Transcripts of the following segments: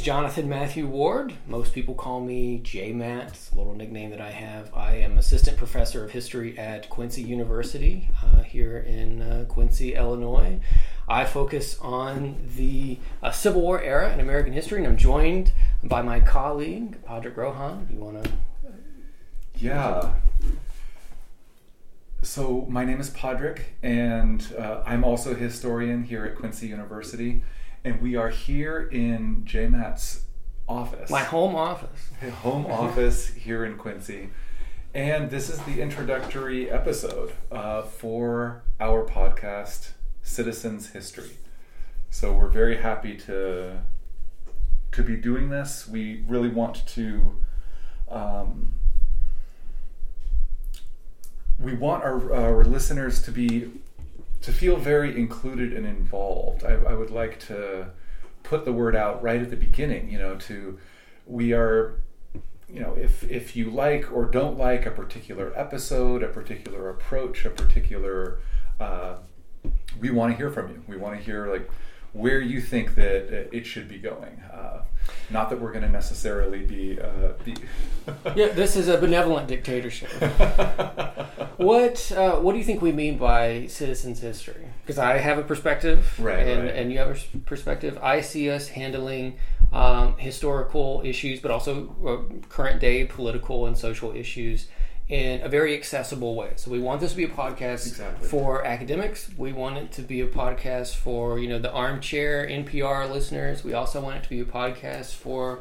is Jonathan Matthew Ward. Most people call me J Matt. It's a little nickname that I have. I am assistant professor of history at Quincy University uh, here in uh, Quincy, Illinois. I focus on the uh, Civil War era in American history, and I'm joined by my colleague, Padraig Rohan. Do You want to? Yeah. So my name is Padraig, and uh, I'm also a historian here at Quincy University and we are here in J Matt's office. My home office. Home office here in Quincy. And this is the introductory episode uh, for our podcast, Citizens History. So we're very happy to to be doing this. We really want to um, we want our, our listeners to be to feel very included and involved. I, I, would like to put the word out right at the beginning. You know, to we are, you know, if if you like or don't like a particular episode, a particular approach, a particular, uh, we want to hear from you. We want to hear like where you think that it should be going. Uh, not that we're going to necessarily be. Uh, be yeah, this is a benevolent dictatorship. what uh, What do you think we mean by citizens' history? Because I have a perspective, right, and, right. and you have a perspective. I see us handling um, historical issues, but also uh, current day political and social issues in a very accessible way. So we want this to be a podcast exactly. for academics. We want it to be a podcast for you know the armchair NPR listeners. We also want it to be a podcast for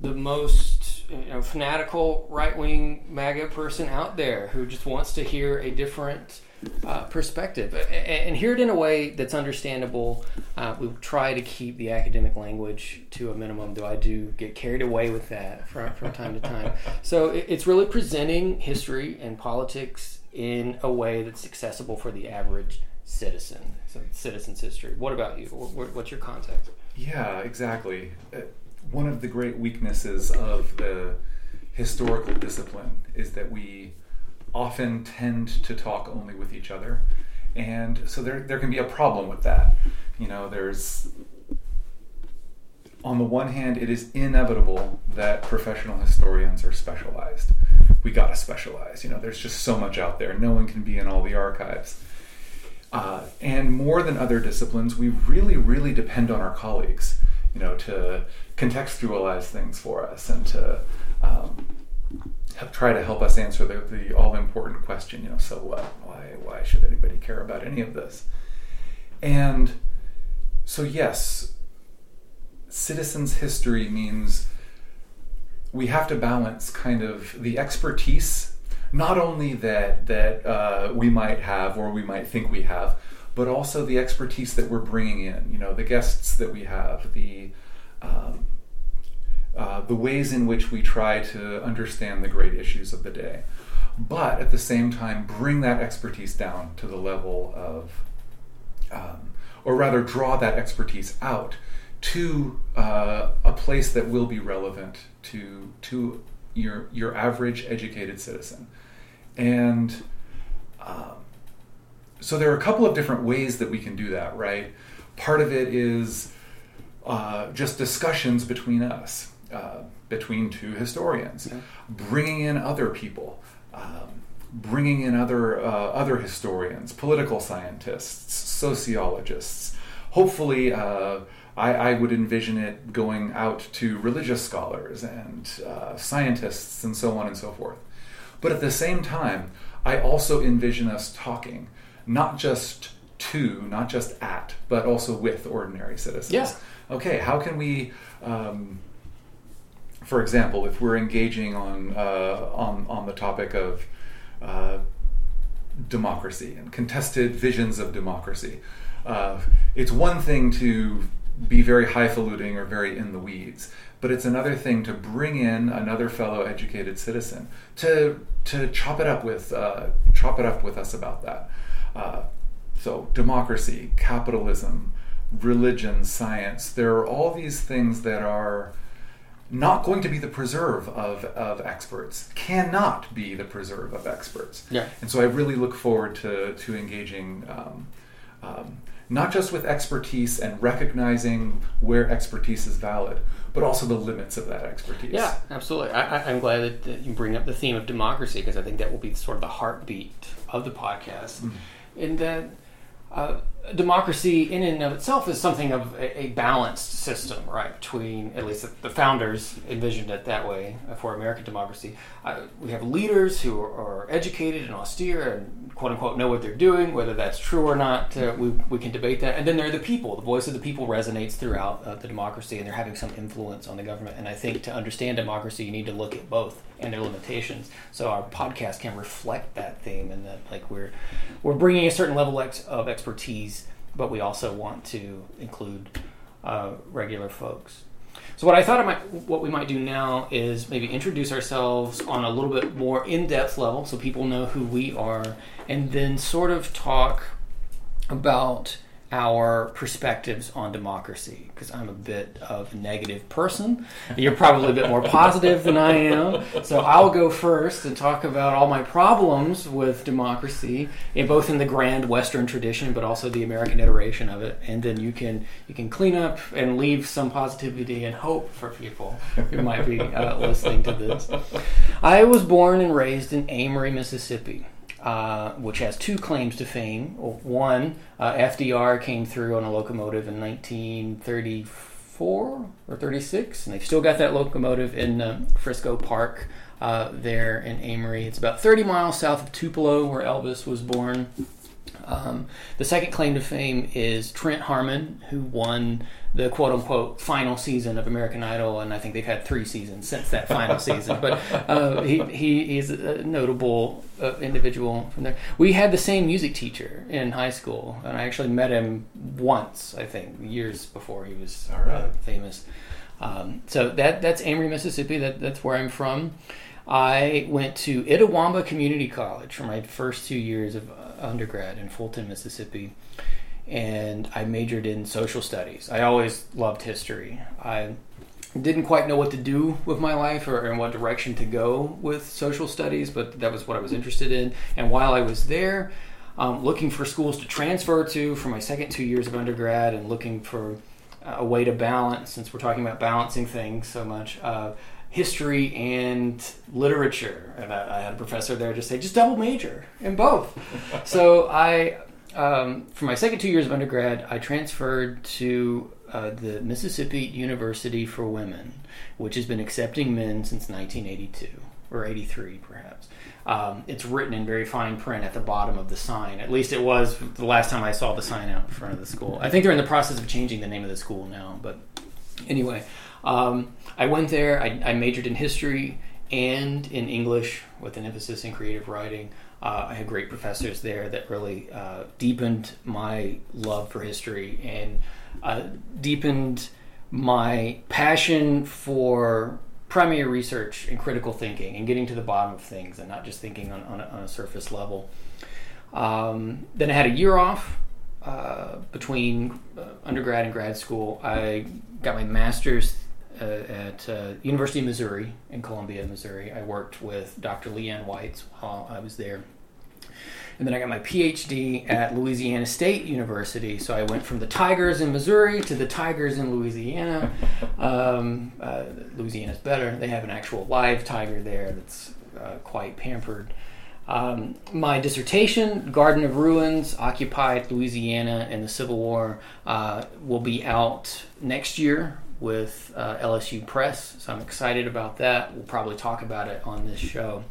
the most you know, fanatical right wing MAGA person out there who just wants to hear a different uh, perspective and, hear it in a way that's understandable. Uh, we try to keep the academic language to a minimum, though I do get carried away with that from, from time to time. So it, it's really presenting history and politics in a way that's accessible for the average citizen. So citizen's history. What about you? What's your context? Yeah, exactly. Uh, one of the great weaknesses of the historical discipline is that we often tend to talk only with each other. And so there, there can be a problem with that. You know, there's, on the one hand, it is inevitable that professional historians are specialized. We gotta specialize. You know, there's just so much out there. No one can be in all the archives. Uh, and more than other disciplines, we really, really depend on our colleagues, you know, to contextualize things for us and to um, try to help us answer the, the all important question, you know, so what? Why, why should anybody care about any of this? And so, yes, citizens' history means we have to balance kind of the expertise, not only that, that uh, we might have or we might think we have, but also the expertise that we're bringing in, you know, the guests that we have, the um, uh, the ways in which we try to understand the great issues of the day, but at the same time bring that expertise down to the level of, um, or rather draw that expertise out to uh, a place that will be relevant to to your your average educated citizen, and um, so there are a couple of different ways that we can do that. Right, part of it is uh, just discussions between us. Uh, between two historians, bringing in other people, um, bringing in other uh, other historians, political scientists, sociologists. Hopefully, uh, I, I, would envision it going out to religious scholars and uh, scientists and so on and so forth. But at the same time, I also envision us talking, not just to, not just at, but also with ordinary citizens. Yeah. Okay, how can we um, for example, if we're engaging on uh, on on the topic of uh, democracy and contested visions of democracy, uh, it's one thing to be very highfalutin or very in the weeds, but it's another thing to bring in another fellow educated citizen to to chop it up with uh, chop it up with us about that. Uh, so democracy, capitalism, religion, science, there are all these things that are not going to be the preserve of, of experts, cannot be the preserve of experts. Yeah. And so I really look forward to, to engaging um, um, not just with expertise and recognizing where expertise is valid, but also the limits of that expertise. Yeah, absolutely. I, am glad that, you bring up the theme of democracy because I think that will be sort of the heartbeat of the podcast. Mm-hmm. In that uh, democracy, in and of itself, is something of a, a, balanced system, right? Between at least the founders envisioned it that way for American democracy. Uh, we have leaders who are, are, educated and austere and quote unquote know what they're doing. Whether that's true or not, uh, we, we can debate that. And then there are the people. The voice of the people resonates throughout uh, the democracy, and they're having some influence on the government. And I think to understand democracy, you need to look at both and their limitations. So our podcast can reflect that theme, and that like we're we're bringing a certain level of expertise, but we also want to include uh, regular folks. So what I thought I might, what we might do now is maybe introduce ourselves on a little bit more in-depth level, so people know who we are, and then sort of talk about our perspectives on democracy because I'm a bit of a negative person. You're probably a bit more positive than I am. So I'll go first and talk about all my problems with democracy, in both in the grand Western tradition, but also the American iteration of it. And then you can you can clean up and leave some positivity and hope for people who might be uh, listening to this. I was born and raised in Amory, Mississippi. Uh, which has two claims to fame. One, uh, FDR came through on a locomotive in 1934 or 36, and they've still got that locomotive in uh, Frisco Park uh, there in Amory. It's about 30 miles south of Tupelo, where Elvis was born. Um, the second claim to fame is Trent Harmon, who won the quote unquote final season of American Idol, and I think they've had three seasons since that final season. But uh, he, he is a notable uh, individual from there. We had the same music teacher in high school, and I actually met him once, I think, years before he was uh, famous. Um, so that that's Amory, Mississippi. That, that's where I'm from. I went to Itawamba Community College for my first two years of undergrad in Fulton, Mississippi, and I majored in social studies. I always loved history. I didn't quite know what to do with my life or in what direction to go with social studies, but that was what I was interested in. And while I was there, um, looking for schools to transfer to for my second two years of undergrad and looking for a way to balance, since we're talking about balancing things so much, uh, history and literature. And I, I, had a professor there just say, just double major in both. so I, um, for my second two years of undergrad, I transferred to uh, the Mississippi University for Women, which has been accepting men since 1982 or 83 perhaps. Um, it's written in very fine print at the bottom of the sign. At least it was the last time I saw the sign out in front of the school. I think they're in the process of changing the name of the school now, but anyway. Um, I went there. I, I, majored in history and in English with an emphasis in creative writing. Uh, I had great professors there that really uh, deepened my love for history and uh, deepened my passion for primary research and critical thinking and getting to the bottom of things and not just thinking on, on, a, on a surface level. Um, then I had a year off uh, between uh, undergrad and grad school. I got my master's at uh, University of Missouri in Columbia, Missouri. I worked with Dr. LeeAnn Whites while I was there. And then I got my PhD at Louisiana State University. So I went from the Tigers in Missouri to the Tigers in Louisiana. Um, uh, Louisiana's better. They have an actual live tiger there that's uh, quite pampered. Um, my dissertation, Garden of Ruins, Occupied Louisiana and the Civil War, uh, will be out next year with uh, LSU Press, so I'm excited about that. We'll probably talk about it on this show.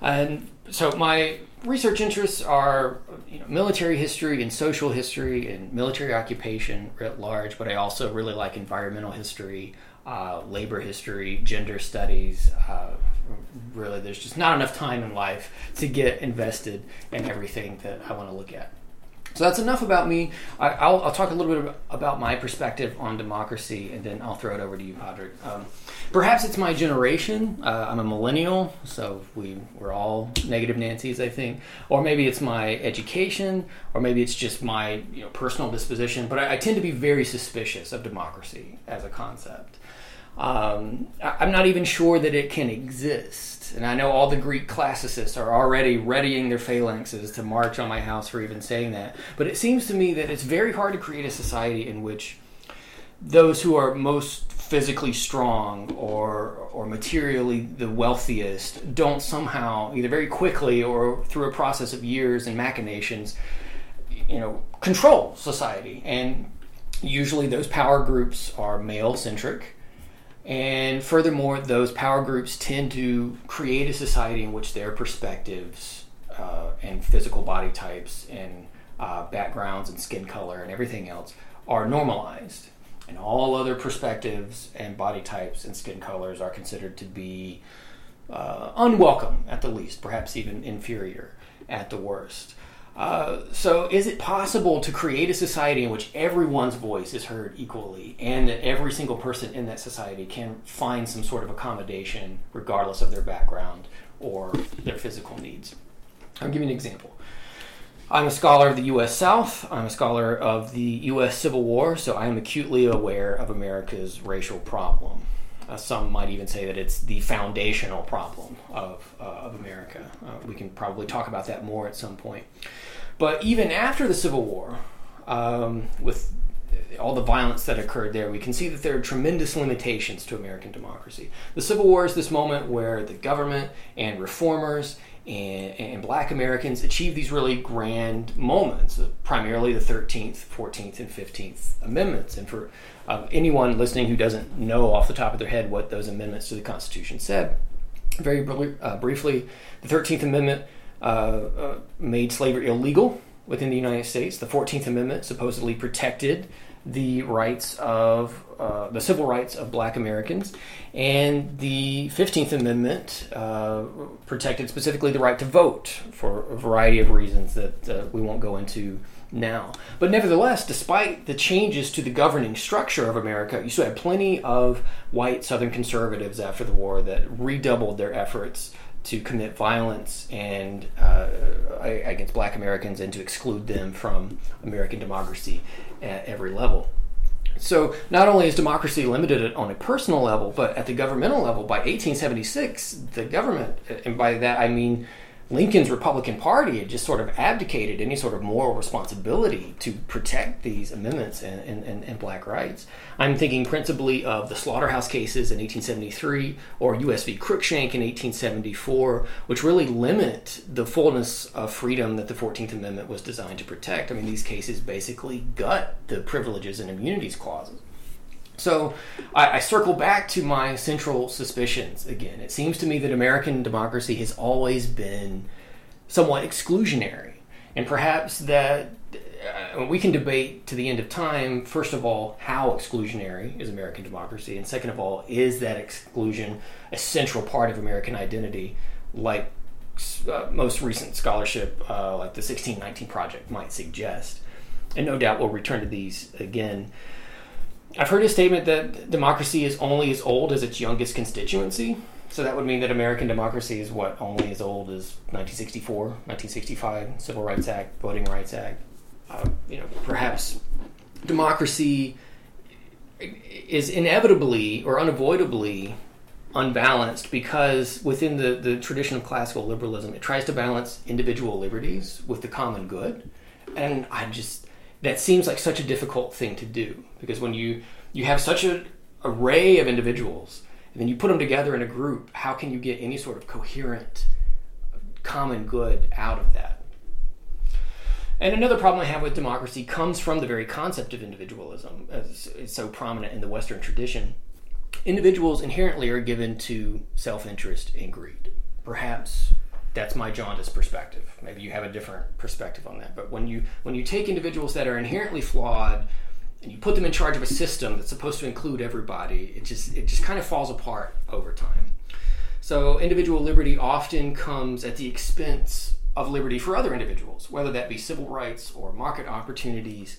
And so my research interests are you know, military history and social history and military occupation writ large, but I also really like environmental history, uh, labor history, gender studies. Uh, really, there's just not enough time in life to get invested in everything that I want to look at. So that's enough about me. I, will talk a little bit about my perspective on democracy, and then I'll throw it over to you, Padraig. Um, perhaps it's my generation. Uh, I'm a millennial, so we we're all negative Nancy's, I think. Or maybe it's my education, or maybe it's just my you know, personal disposition. But I, I tend to be very suspicious of democracy as a concept. Um, I'm not even sure that it can exist. And I know all the Greek classicists are already readying their phalanxes to march on my house for even saying that. But it seems to me that it's very hard to create a society in which those who are most physically strong or or materially the wealthiest don't somehow either very quickly or through a process of years and machinations you know control society and usually those power groups are male centric and furthermore those power groups tend to create a society in which their perspectives uh, and physical body types and uh, backgrounds and skin color and everything else are normalized and all other perspectives and body types and skin colors are considered to be uh, unwelcome at the least, perhaps even inferior at the worst. Uh, so, is it possible to create a society in which everyone's voice is heard equally and that every single person in that society can find some sort of accommodation regardless of their background or their physical needs? I'll give you an example. I'm a scholar of the U.S. South. I'm a scholar of the U.S. Civil War, so I am acutely aware of America's racial problem. Uh, some might even say that it's the foundational problem of, uh, of America. Uh, we can probably talk about that more at some point. But even after the Civil War, um, with all the violence that occurred there, we can see that there are tremendous limitations to American democracy. The Civil War is this moment where the government and reformers and, and black Americans achieved these really grand moments, uh, primarily the 13th, 14th, and 15th Amendments. And for anyone listening who doesn't know off the top of their head what those amendments to the Constitution said, very br- uh, briefly, the 13th Amendment uh, uh, made slavery illegal within the United States. The 14th Amendment supposedly protected the rights of uh, the civil rights of black Americans. And the 15th Amendment uh, protected specifically the right to vote for a variety of reasons that uh, we won't go into now. But nevertheless, despite the changes to the governing structure of America, you still had plenty of white Southern conservatives after the war that redoubled their efforts to commit violence and uh, against black Americans and to exclude them from American democracy at every level. So not only is democracy limited on a personal level, but at the governmental level, by 1876, the government, and by that I mean Lincoln's Republican Party had just sort of abdicated any sort of moral responsibility to protect these amendments and, and, and, black rights. I'm thinking principally of the slaughterhouse cases in 1873 or U.S. v. Cruikshank in 1874, which really limit the fullness of freedom that the 14th Amendment was designed to protect. I mean, these cases basically gut the privileges and immunities clauses. So I, I, circle back to my central suspicions again. It seems to me that American democracy has always been somewhat exclusionary, and perhaps that uh, we can debate to the end of time. First of all, how exclusionary is American democracy, and second of all, is that exclusion a central part of American identity, like uh, most recent scholarship, uh, like the 1619 Project, might suggest? And no doubt we'll return to these again. I've heard a statement that democracy is only as old as its youngest constituency. So that would mean that American democracy is what only as old as 1964, 1965, Civil Rights Act, Voting Rights Act. Uh, you know, perhaps democracy is inevitably or unavoidably unbalanced because within the, the tradition of classical liberalism, it tries to balance individual liberties with the common good. And I just that seems like such a difficult thing to do because when you you have such an array of individuals and then you put them together in a group how can you get any sort of coherent common good out of that and another problem i have with democracy comes from the very concept of individualism as is so prominent in the western tradition individuals inherently are given to self-interest and greed perhaps that's my jaundiced perspective. Maybe you have a different perspective on that. But when you when you take individuals that are inherently flawed and you put them in charge of a system that's supposed to include everybody, it just it just kind of falls apart over time. So individual liberty often comes at the expense of liberty for other individuals, whether that be civil rights or market opportunities.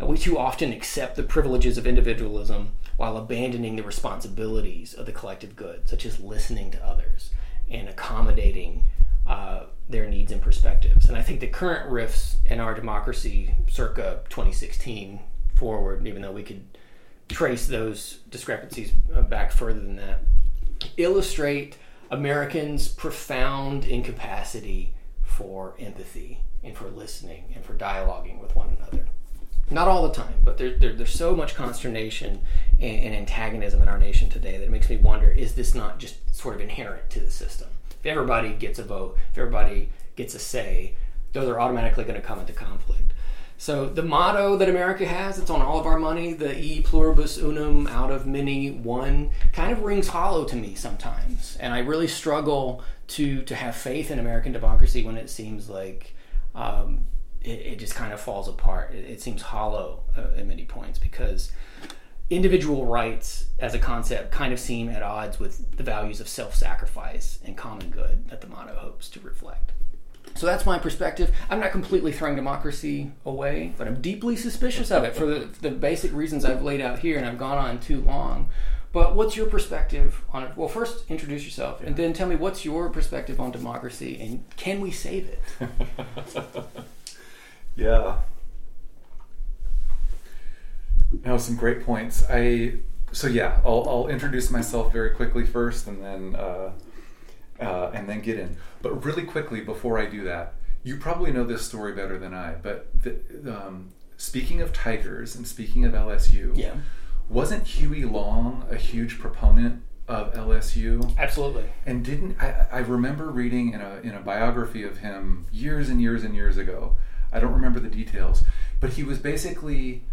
We too often accept the privileges of individualism while abandoning the responsibilities of the collective good, such as listening to others and accommodating uh, their needs and perspectives. And I think the current rifts in our democracy, circa 2016 forward, even though we could trace those discrepancies uh, back further than that, illustrate Americans' profound incapacity for empathy and for listening and for dialoguing with one another. Not all the time, but there, there, there's so much consternation and, and antagonism in our nation today that it makes me wonder is this not just sort of inherent to the system? If everybody gets a vote, if everybody gets a say, those are automatically going to come into conflict. So the motto that America has, it's on all of our money, the e pluribus unum, out of many one, kind of rings hollow to me sometimes. And I really struggle to to have faith in American democracy when it seems like um, it, it, just kind of falls apart. It, it seems hollow uh, at many points because individual rights as a concept kind of seem at odds with the values of self-sacrifice and common good that the motto hopes to reflect. So that's my perspective. I'm not completely throwing democracy away, but I'm deeply suspicious of it for the, the basic reasons I've laid out here, and I've gone on too long. But what's your perspective on it? Well, first introduce yourself, and then tell me what's your perspective on democracy, and can we save it? yeah. Now, some great points. I so yeah, I'll, I'll introduce myself very quickly first, and then uh, uh, and then get in. But really quickly before I do that, you probably know this story better than I. But the, um, speaking of Tigers and speaking of LSU, yeah, wasn't Huey Long a huge proponent of LSU? Absolutely. And didn't I, I remember reading in a in a biography of him years and years and years ago. I don't remember the details, but he was basically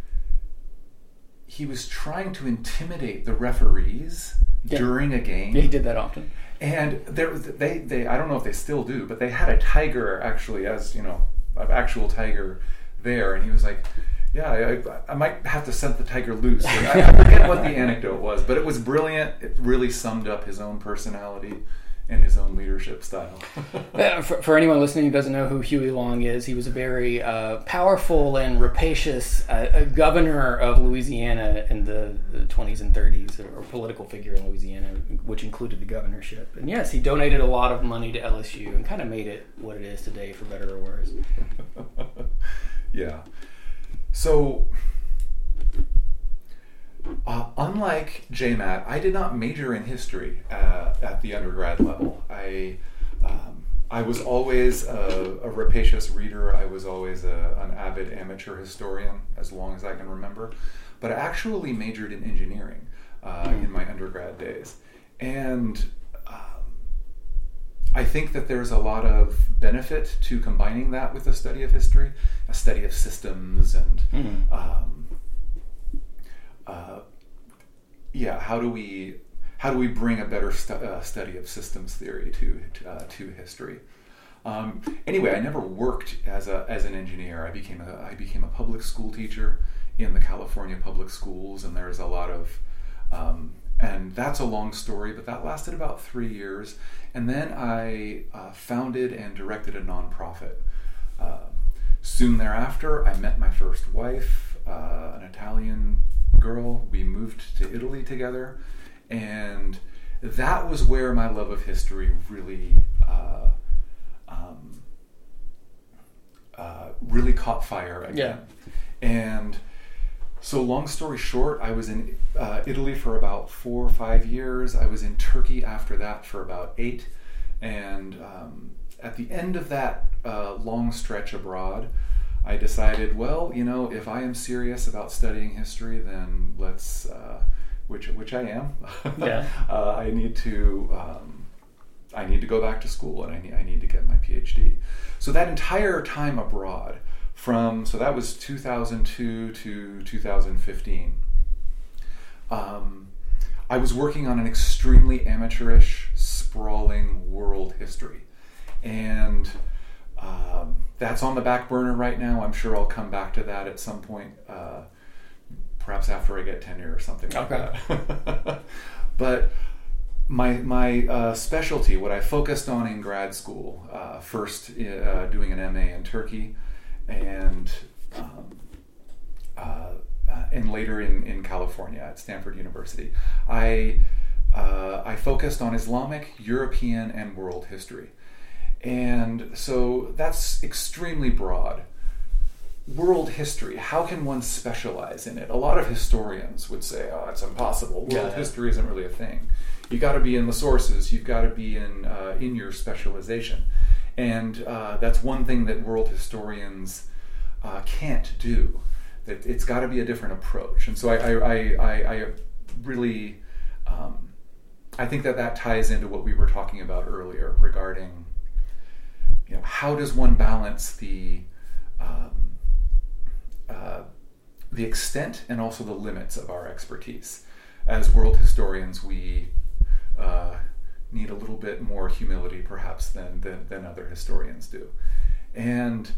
he was trying to intimidate the referees yeah. during a game. Yeah, he did that often and there they they I don't know if they still do, but they had a tiger actually as you know an actual tiger there, and he was like. Yeah, I, I might have to set the tiger loose. I, I forget what the anecdote was, but it was brilliant. It really summed up his own personality and his own leadership style. for, for, anyone listening who doesn't know who Huey Long is, he was a very uh, powerful and rapacious uh, governor of Louisiana in the, the, 20s and 30s, or political figure in Louisiana, which included the governorship. And yes, he donated a lot of money to LSU and kind of made it what it is today, for better or worse. yeah. So uh, unlike J Matt, I did not major in history uh, at the undergrad level. I um, I was always a, a, rapacious reader. I was always a, an avid amateur historian, as long as I can remember. But I actually majored in engineering uh, in my undergrad days, and um, I think that there's a lot of benefit to combining that with a study of history, a study of systems, and mm-hmm. um, uh, yeah, how do we how do we bring a better stu- uh, study of systems theory to to, uh, to history? Um, anyway, I never worked as a as an engineer. I became a I became a public school teacher in the California public schools, and there's a lot of um, and that's a long story, but that lasted about three years. And then I uh, founded and directed a nonprofit. Uh, soon thereafter, I met my first wife, uh, an Italian girl. We moved to Italy together, and that was where my love of history really, uh, um, uh, really caught fire again. Yeah. And so, long story short, I was in uh, Italy for about four or five years. I was in Turkey after that for about eight, and um, at the end of that uh, long stretch abroad. I decided, well, you know, if I am serious about studying history, then let's, uh, which which I am. yeah. uh, I need to. Um, I need to go back to school and I need, I need to get my PhD. So that entire time abroad, from so that was 2002 to 2015. Um, I was working on an extremely amateurish, sprawling world history, and um, that's on the back burner right now. I'm sure I'll come back to that at some point, uh, perhaps after I get tenure or something okay. like that. but my my uh, specialty, what I focused on in grad school, uh, first uh, doing an MA in Turkey, and um, uh, and later in, in California at Stanford University, I uh, I focused on Islamic, European, and world history. And so that's extremely broad. world history. How can one specialize in it? A lot of historians would say, "Oh, it's impossible. World Yeah, history isn't really a thing. You've got to be in the sources. You've got to be in uh, in your specialization." And uh, that's one thing that world historians uh, can't do. That it's got to be a different approach. And so I, I, I, I, I really, um, I think that that ties into what we were talking about earlier regarding, you know, how does one balance the um, uh, the extent and also the limits of our expertise. As world historians, we uh, need a little bit more humility, perhaps, than, than, than other historians do. And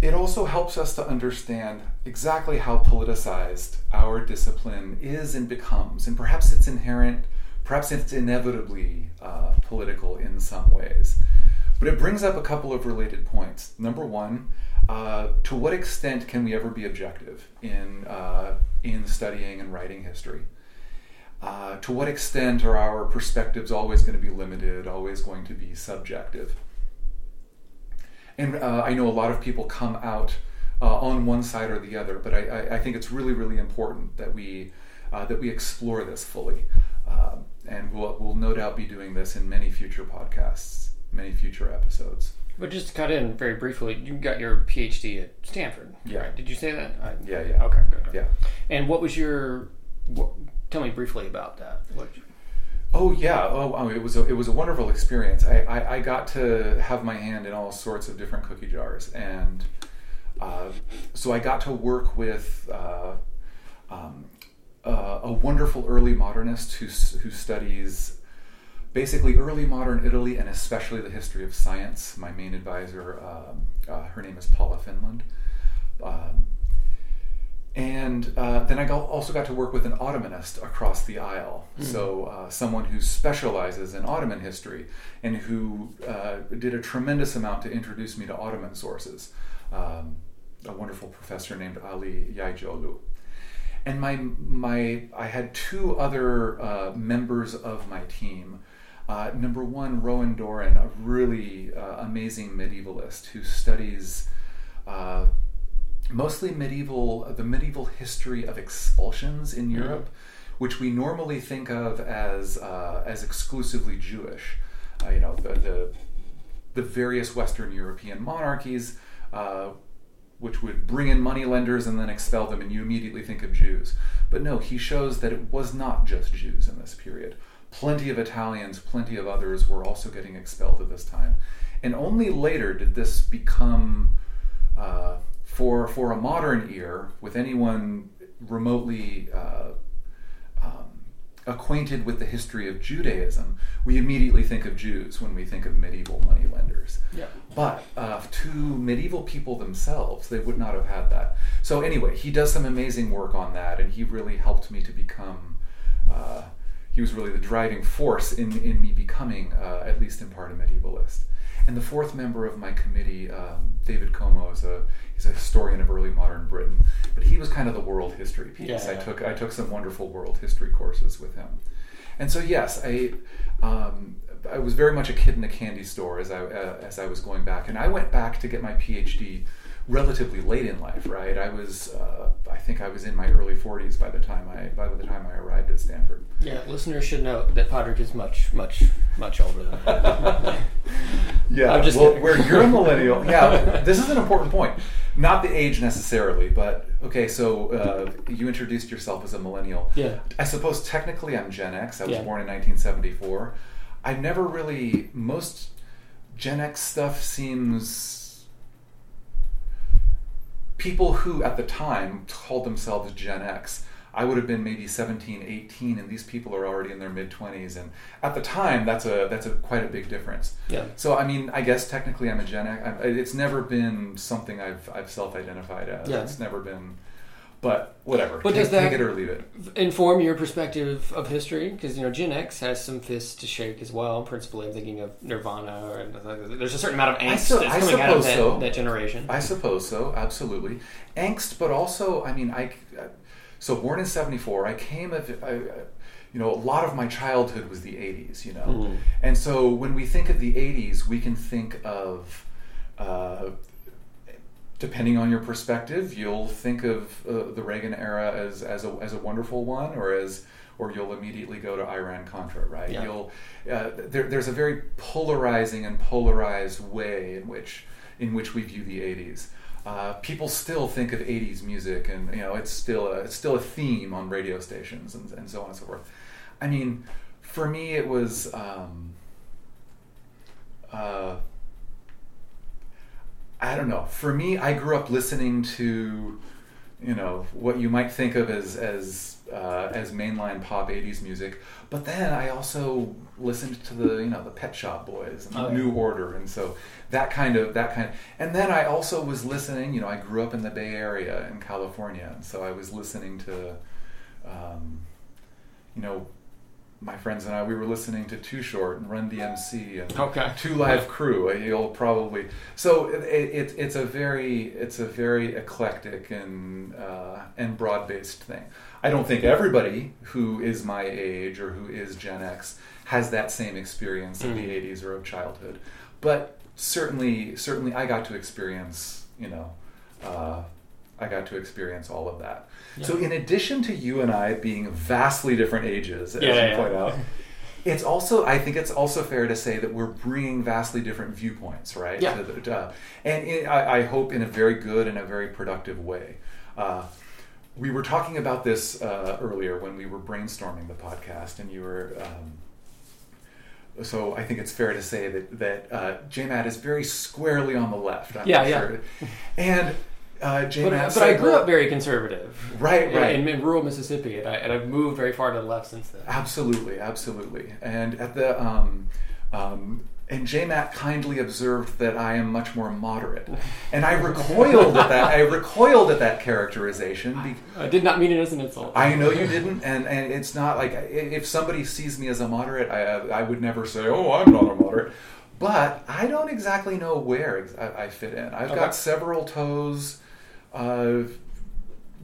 it also helps us to understand exactly how politicized our discipline is and becomes. And perhaps it's inherent, perhaps it's inevitably uh, political in some ways. But it brings up a couple of related points. Number one, uh, to what extent can we ever be objective in, uh, in studying and writing history? Uh, to what extent are our perspectives always going to be limited, always going to be subjective? And uh, I know a lot of people come out uh, on one side or the other, but I, I, think it's really, really important that we uh, that we explore this fully. Um, and we'll, we'll no doubt be doing this in many future podcasts, many future episodes. But just to cut in very briefly, you got your PhD at Stanford. Yeah. Right? Did you say that? I, Yeah, yeah. Okay. Good, good. Yeah. And what was your? What, tell me briefly about that. What, Oh yeah. Oh, oh, it was a, it was a wonderful experience. I, I, I got to have my hand in all sorts of different cookie jars, and uh, so I got to work with uh, um, uh, a wonderful early modernist who who studies basically early modern Italy and especially the history of science. My main advisor, um, uh, her name is Paula Findlen. Um, and uh, then I got, also got to work with an Ottomanist across the aisle. So, uh, someone who specializes in Ottoman history and who uh, did a tremendous amount to introduce me to Ottoman sources. Um, a wonderful professor named Ali Yaycioglu. And my, my, I had two other uh, members of my team. Uh, number one, Rowan Dorin, a really uh, amazing medievalist who studies uh, mostly medieval the medieval history of expulsions in Europe, which we normally think of as uh, as exclusively Jewish. Uh, you know, the, the the various Western European monarchies, uh, which would bring in money lenders and then expel them, and you immediately think of Jews. But no, he shows that it was not just Jews in this period. Plenty of Italians, plenty of others were also getting expelled at this time. And only later did this become uh, for for a modern ear, with anyone remotely uh, acquainted with the history of Judaism, we immediately think of Jews when we think of medieval moneylenders. yeah. But uh, to medieval people themselves, they would not have had that. So anyway, he does some amazing work on that, and he really helped me to become. Uh, he was really the driving force in, in me becoming, uh, at least in part, a medievalist. And the fourth member of my committee, um, David Como, is a he's a historian of early modern Britain, but he was kind of the world history piece. Yeah, I took I took some wonderful world history courses with him, and so yes, I um, I was very much a kid in a candy store as I uh, as I was going back, and I went back to get my PhD relatively late in life. Right, I was uh, I think I was in my early 40s by the time I by the time I arrived at Stanford. Yeah. Listeners should know that Padraig is much, much, much older than. Yeah, I'm just well, kidding. where you're a millennial. Yeah, this is an important point. Not the age necessarily, but okay. So uh, you introduced yourself as a millennial. Yeah. I suppose technically I'm Gen X. I was Yeah. born in 1974. I've never really most Gen X stuff seems people who at the time called themselves Gen X. I would have been maybe 17, 18, and these people are already in their mid 20s. And at the time, that's a that's a quite a big difference. Yeah. So I mean, I guess technically I'm a Gen X. It's never been something I've I've self-identified as. Yeah. It's never been, but whatever. But take, does that- take it or leave it? inform your perspective of history because you know Gen X has some fists to shake as well. Principally, I'm thinking of Nirvana, or there's a certain amount of angst that's coming out of that, so. that generation. I suppose so. Absolutely, angst, but also I mean I. So born in '74, I came of. I, you know, a lot of my childhood was the '80s. You know, Mhm. and so when we think of the '80s, we can think of uh, depending on your perspective, you'll think of uh, the Reagan era as, as, a, as a wonderful one or as or you'll immediately go to Iran Contra, right? Yeah. You'll uh, there, there's a very polarizing and polarized way in which in which we view the 80s. Uh, people still think of 80s music, and you know it's still a, it's still a theme on radio stations and, and so on and so forth. I mean, for me, it was. Um, uh, I don't know. For me, I grew up listening to, you know, what you might think of as as uh, as mainline pop '80s music. But then I also listened to the you know the Pet Shop Boys and the Oh, yeah. New Order, and so that kind of that kind. and then I also was listening. You know, I grew up in the Bay Area in California, and so I was listening to, um, you know. My friends and I, we were listening to Too Short and Run DMC and Okay. Two Live Crew. uh, You'll probably so it, it, it's a very it's a very eclectic and uh, and broad based thing. I don't think everybody who is my age or who is Gen X has that same experience of the Mm. '80s or of childhood, but certainly certainly I got to experience you know. Uh, I got to experience all of that. So, in addition to you and I being vastly different ages, as Yeah, you yeah. point out, it's also I think it's also fair to say that we're bringing vastly different viewpoints, right? Yeah. The, uh, and in, I, I hope in a very good and a very productive way. Uh, we were talking about this uh, earlier when we were brainstorming the podcast, and you were. Um, so I think it's fair to say that that uh, J Matt is very squarely on the left. I'm Yeah, yeah. sure. And uh, J Matt, But, but I grew up very conservative. Right, right. In, in rural Mississippi, and, I, and I've moved very far to the left since then. Absolutely, absolutely. And at the um, um, and J Matt kindly observed that I am much more moderate, and I recoiled at that. I recoiled at that characterization. Be- I did not mean it as an insult. I know you didn't, and, and it's not like if somebody sees me as a moderate, I I would never say, "Oh, I'm not a moderate." But I don't exactly know where I, I fit in. I've Okay. got several toes. Uh,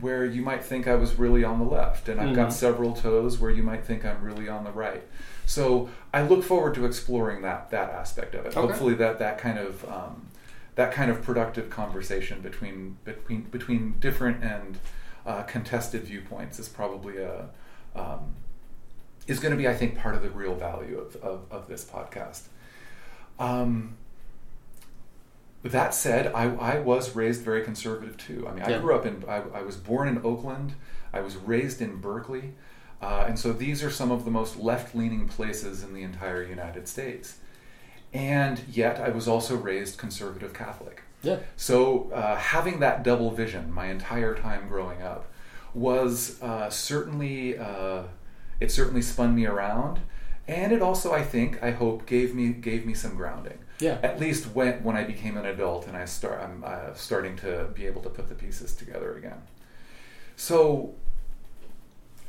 where you might think I was really on the left, and I've Mhm. got several toes where you might think I'm really on the right. So I look forward to exploring that that aspect of it. Okay. Hopefully, that that kind of um, that kind of productive conversation between between between different and uh, contested viewpoints is probably a um, is going to be, I think, part of the real value of of, of this podcast. Um, that said, I, I was raised very conservative too. I mean, I Yeah. grew up in, I, I was born in Oakland, I was raised in Berkeley, uh, and so these are some of the most left leaning places in the entire United States. And yet, I was also raised conservative Catholic. yeah. So uh, having that double vision my entire time growing up was uh, certainly uh, it certainly spun me around, and it also I think I hope gave me gave me some grounding. Yeah. At least when when I became an adult and I start I'm uh, starting to be able to put the pieces together again. So.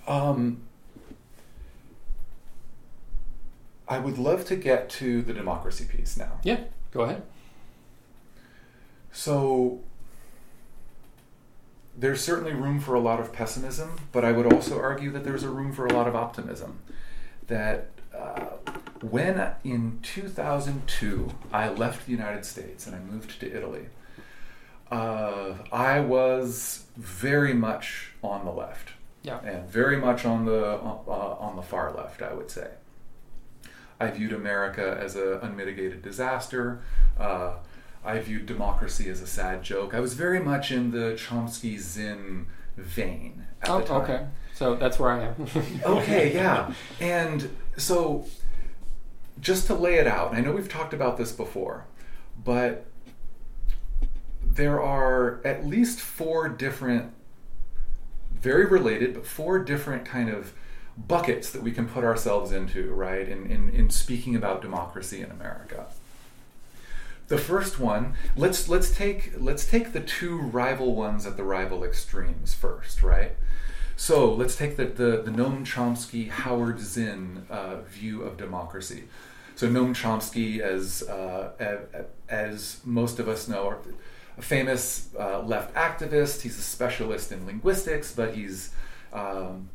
Um, I would love to get to the democracy piece now. Yeah. Go ahead. So there's certainly room for a lot of pessimism, but I would also argue that there's a room for a lot of optimism. That uh, when in 2002 I left the United States and I moved to Italy, uh, I was very much on the left Yeah. and very much on the uh, on the far left, I would say. I viewed America as an unmitigated disaster. Uh, I viewed democracy as a sad joke. I was very much in the Chomsky Zinn vein at Oh, the time. okay. So that's where I am. Okay, yeah. And so, just to lay it out, I know we've talked about this before, but there are at least four different, very related, but four different kind of buckets that we can put ourselves into, right, in, in, in speaking about democracy in America. The first one, let's let's take let's take the two rival ones at the rival extremes first, right? So let's take the, the, the Noam Chomsky Howard Zinn uh, view of democracy. So Noam Chomsky, as uh, as most of us know, a famous uh, left activist. He's a specialist in linguistics, but he's um,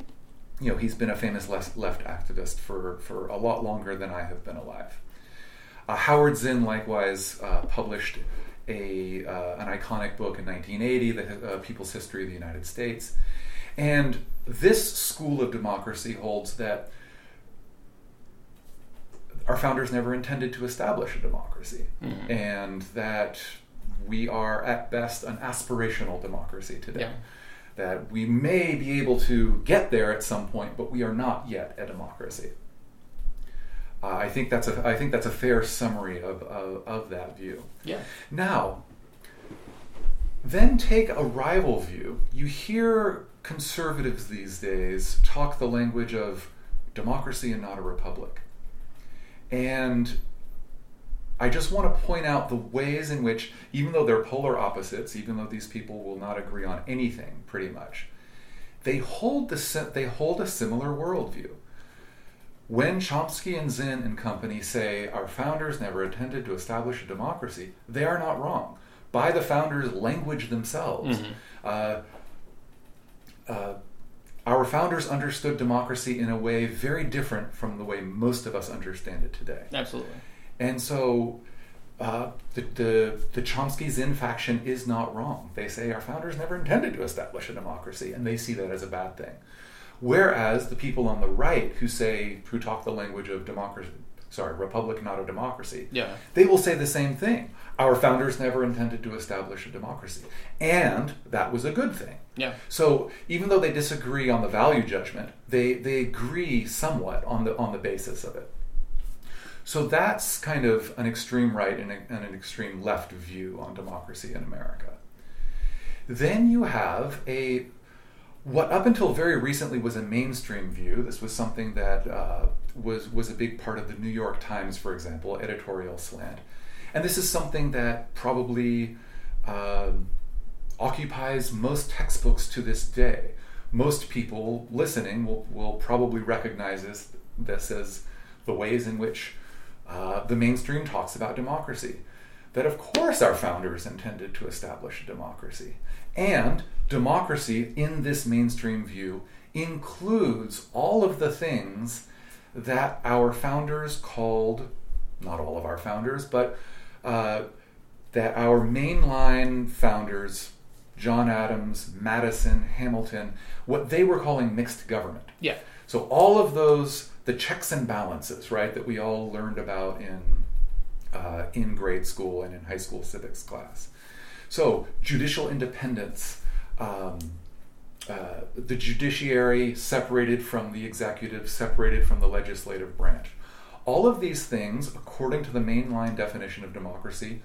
you know he's been a famous left, left activist for, for a lot longer than I have been alive. Uh, Howard Zinn likewise uh, published a uh, an iconic book in 1980, The uh, People's History of the United States. And this school of democracy holds that our founders never intended to establish a democracy, Mhm. and that we are at best an aspirational democracy today. Yeah. That we may be able to get there at some point, but we are not yet a democracy. Uh, I think that's a I think that's a fair summary of, of, of that view. Yeah. Now, then take a rival view. You hear conservatives these days talk the language of democracy and not a republic. And I just want to point out the ways in which, even though they're polar opposites, even though these people will not agree on anything pretty much, they hold, the, they hold a similar worldview. When Chomsky and Zinn and company say our founders never intended to establish a democracy, they are not wrong. By the founders' language themselves, Mhm. uh, uh, our founders understood democracy in a way very different from the way most of us understand it today. Absolutely. And so uh, the, the, the Chomsky Zinn faction is not wrong. They say our founders never intended to establish a democracy, and they see that as a bad thing. Whereas the people on the right who say, who talk the language of democracy, sorry, republic, not a democracy, Yeah. they will say the same thing. Our founders never intended to establish a democracy. And that was a good thing. Yeah. So even though they disagree on the value judgment, they, they agree somewhat on the on the basis of it. So that's kind of an extreme right and, a, and an extreme left view on democracy in America. Then you have a what up until very recently was a mainstream view. This was something that uh, was was a big part of the New York Times, for example, editorial slant, and this is something that probably um, occupies most textbooks to this day. Most people listening will, will probably recognize this, this as the ways in which uh, the mainstream talks about democracy. That, of course, our founders intended to establish a democracy. And democracy, in this mainstream view, includes all of the things that our founders called, not all of our founders, but uh, that our mainline founders, John Adams, Madison, Hamilton, what they were calling mixed government. Yeah. So all of those, the checks and balances, right, that we all learned about in uh, in grade school and in high school civics class. So judicial independence, um, uh, the judiciary separated from the executive, separated from the legislative branch. All of these things, according to the mainline definition of democracy,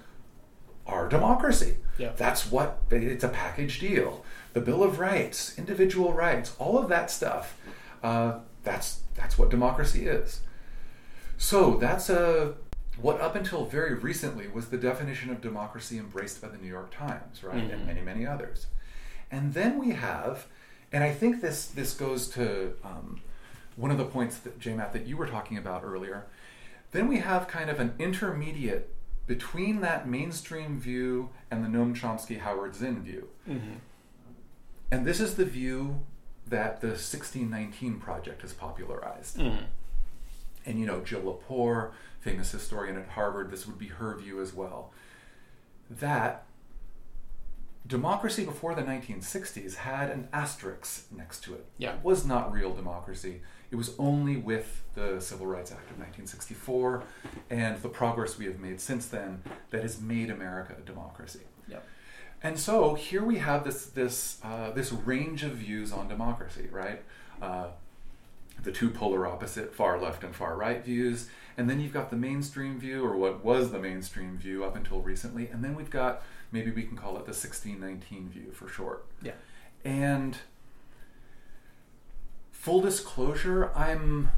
are democracy. Yeah. That's what it's a package deal. The Bill of Rights, individual rights, all of that stuff. Uh, that's that's what democracy is. So that's a what up until very recently was the definition of democracy embraced by the New York Times, right, and Mhm. many many others. And then we have, and I think this this goes to um, one of the points that J Matt that you were talking about earlier. Then we have kind of an intermediate between that mainstream view and the Noam Chomsky Howard Zinn view. Mm-hmm. And this is the view that the 1619 Project has popularized. Mm-hmm. And you know, Jill Lepore, famous historian at Harvard, this would be her view as well. That democracy before the 1960s had an asterisk next to it. Yeah. It was not real democracy. It was only with the Civil Rights Act of 1964 and the progress we have made since then that has made America a democracy. Yeah. And so here we have this this uh, this range of views on democracy, right? Uh, the two polar opposite, far left and far right views, and then you've got the mainstream view, or what was the mainstream view up until recently, and then we've got maybe we can call it the 1619 view for short. Yeah. And full disclosure, I'm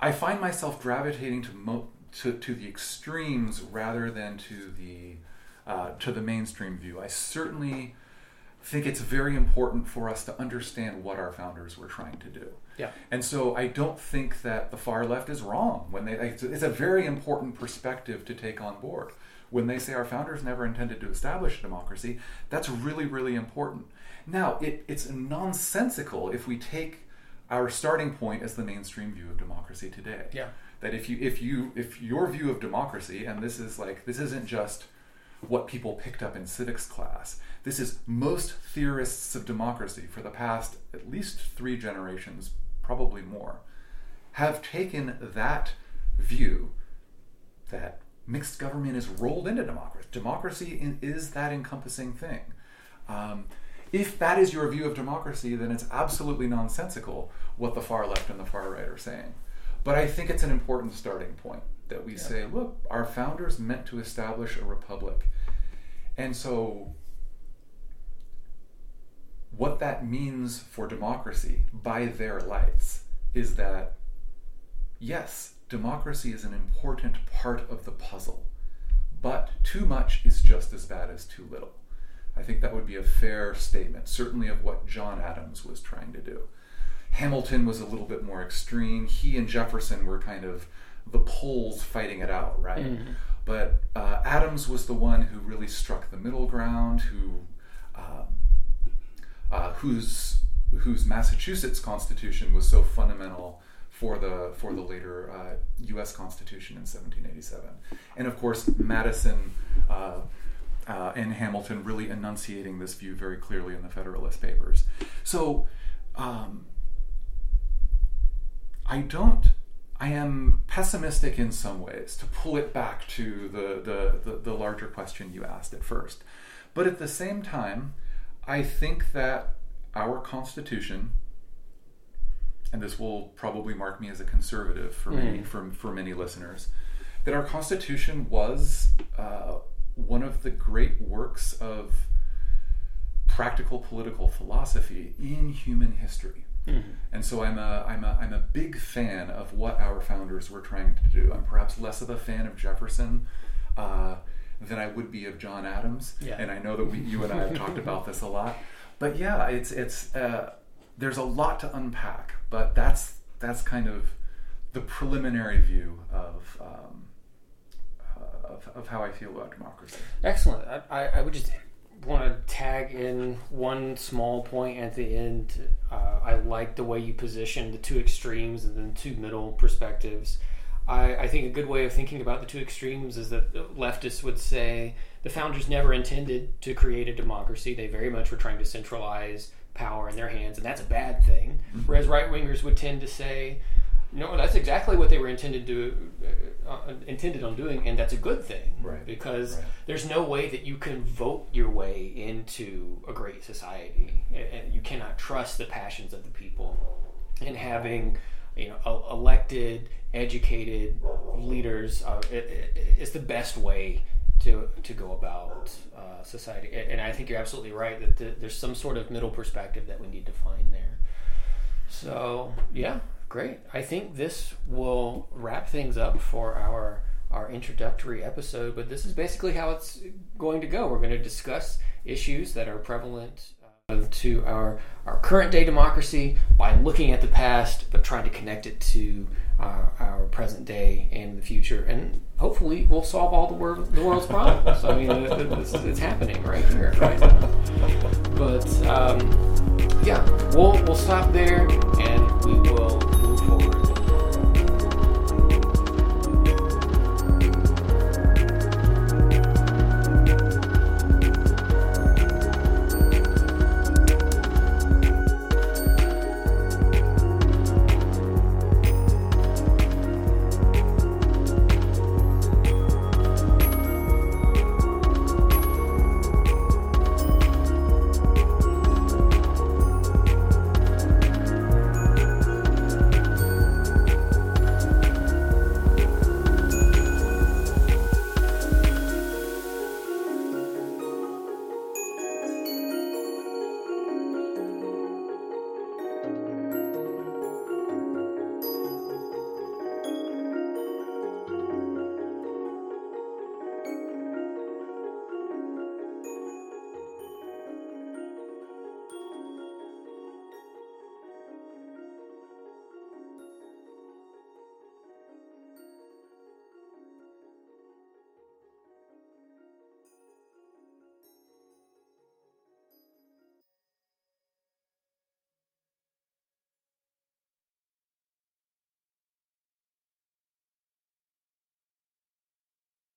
I find myself gravitating to mo- to, to the extremes rather than to the uh, to the mainstream view. I certainly think it's very important for us to understand what our founders were trying to do. Yeah. And so I don't think that the far left is wrong when they. It's a very important perspective to take on board. When they say our founders never intended to establish a democracy, that's really really important. Now it, it's nonsensical if we take our starting point as the mainstream view of democracy today. Yeah. That if you if you if your view of democracy, and this is like this isn't just what people picked up in civics class. This is most theorists of democracy for the past at least three generations, probably more, have taken that view that mixed government is rolled into democracy. Democracy is that encompassing thing. Um, if that is your view of democracy, then it's absolutely nonsensical what the far left and the far right are saying. But I think it's an important starting point that we yeah. say, look, our founders meant to establish a republic. And so, what that means for democracy by their lights is that, yes, democracy is an important part of the puzzle, but too much is just as bad as too little. I think that would be a fair statement, certainly of what John Adams was trying to do. Hamilton was a little bit more extreme. He and Jefferson were kind of the poles fighting it out, right? Mm-hmm. But uh, Adams was the one who really struck the middle ground, who um, uh, whose whose Massachusetts Constitution was so fundamental for the for the later uh, U.S. Constitution in 1787, and of course Madison. Uh, uh, and Hamilton really enunciating this view very clearly in the Federalist Papers. So, um, I don't. I am pessimistic in some ways to pull it back to the, the, the, the larger question you asked at first. But at the same time, I think that our Constitution, and this will probably mark me as a conservative for mm. many for, for many listeners, that our Constitution was uh, one of the great works of practical political philosophy in human history. Mm-hmm. And so I'm a, I'm, a, I'm a big fan of what our founders were trying to do. I'm perhaps less of a fan of Jefferson uh, than I would be of John Adams. Yeah. And I know that we, you and I have talked about this a lot. But yeah, it's, it's, uh, there's a lot to unpack, but that's, that's kind of the preliminary view of, um, uh, of, of, how I feel about democracy. Excellent. I, I would just want to tag in one small point at the end. Uh, I like the way you position the two extremes and then two middle perspectives. I, I, think a good way of thinking about the two extremes is that leftists would say the founders never intended to create a democracy. They very much were trying to centralize power in their hands, and that's a bad thing. Mm-hmm. Whereas right wingers would tend to say no, that's exactly what they were intended to uh, uh, intended on doing, and that's a good thing, right? Because right. there's no way that you can vote your way into a great society, and you cannot trust the passions of the people. And having, you know, elected, educated leaders uh, it, it, it's the best way to to go about uh, society. And I think you're absolutely right that the, there's some sort of middle perspective that we need to find there. So yeah, Great. I think this will wrap things up for our our introductory episode, but this is basically how it's going to go. We're going to discuss issues that are prevalent uh, to our our current day democracy by looking at the past, but trying to connect it to our, our present day and the future, and hopefully we'll solve all the, world, the world's problems. I mean, it's, it's, happening right here, right now. But um, yeah, we'll we'll stop there, and we will forward.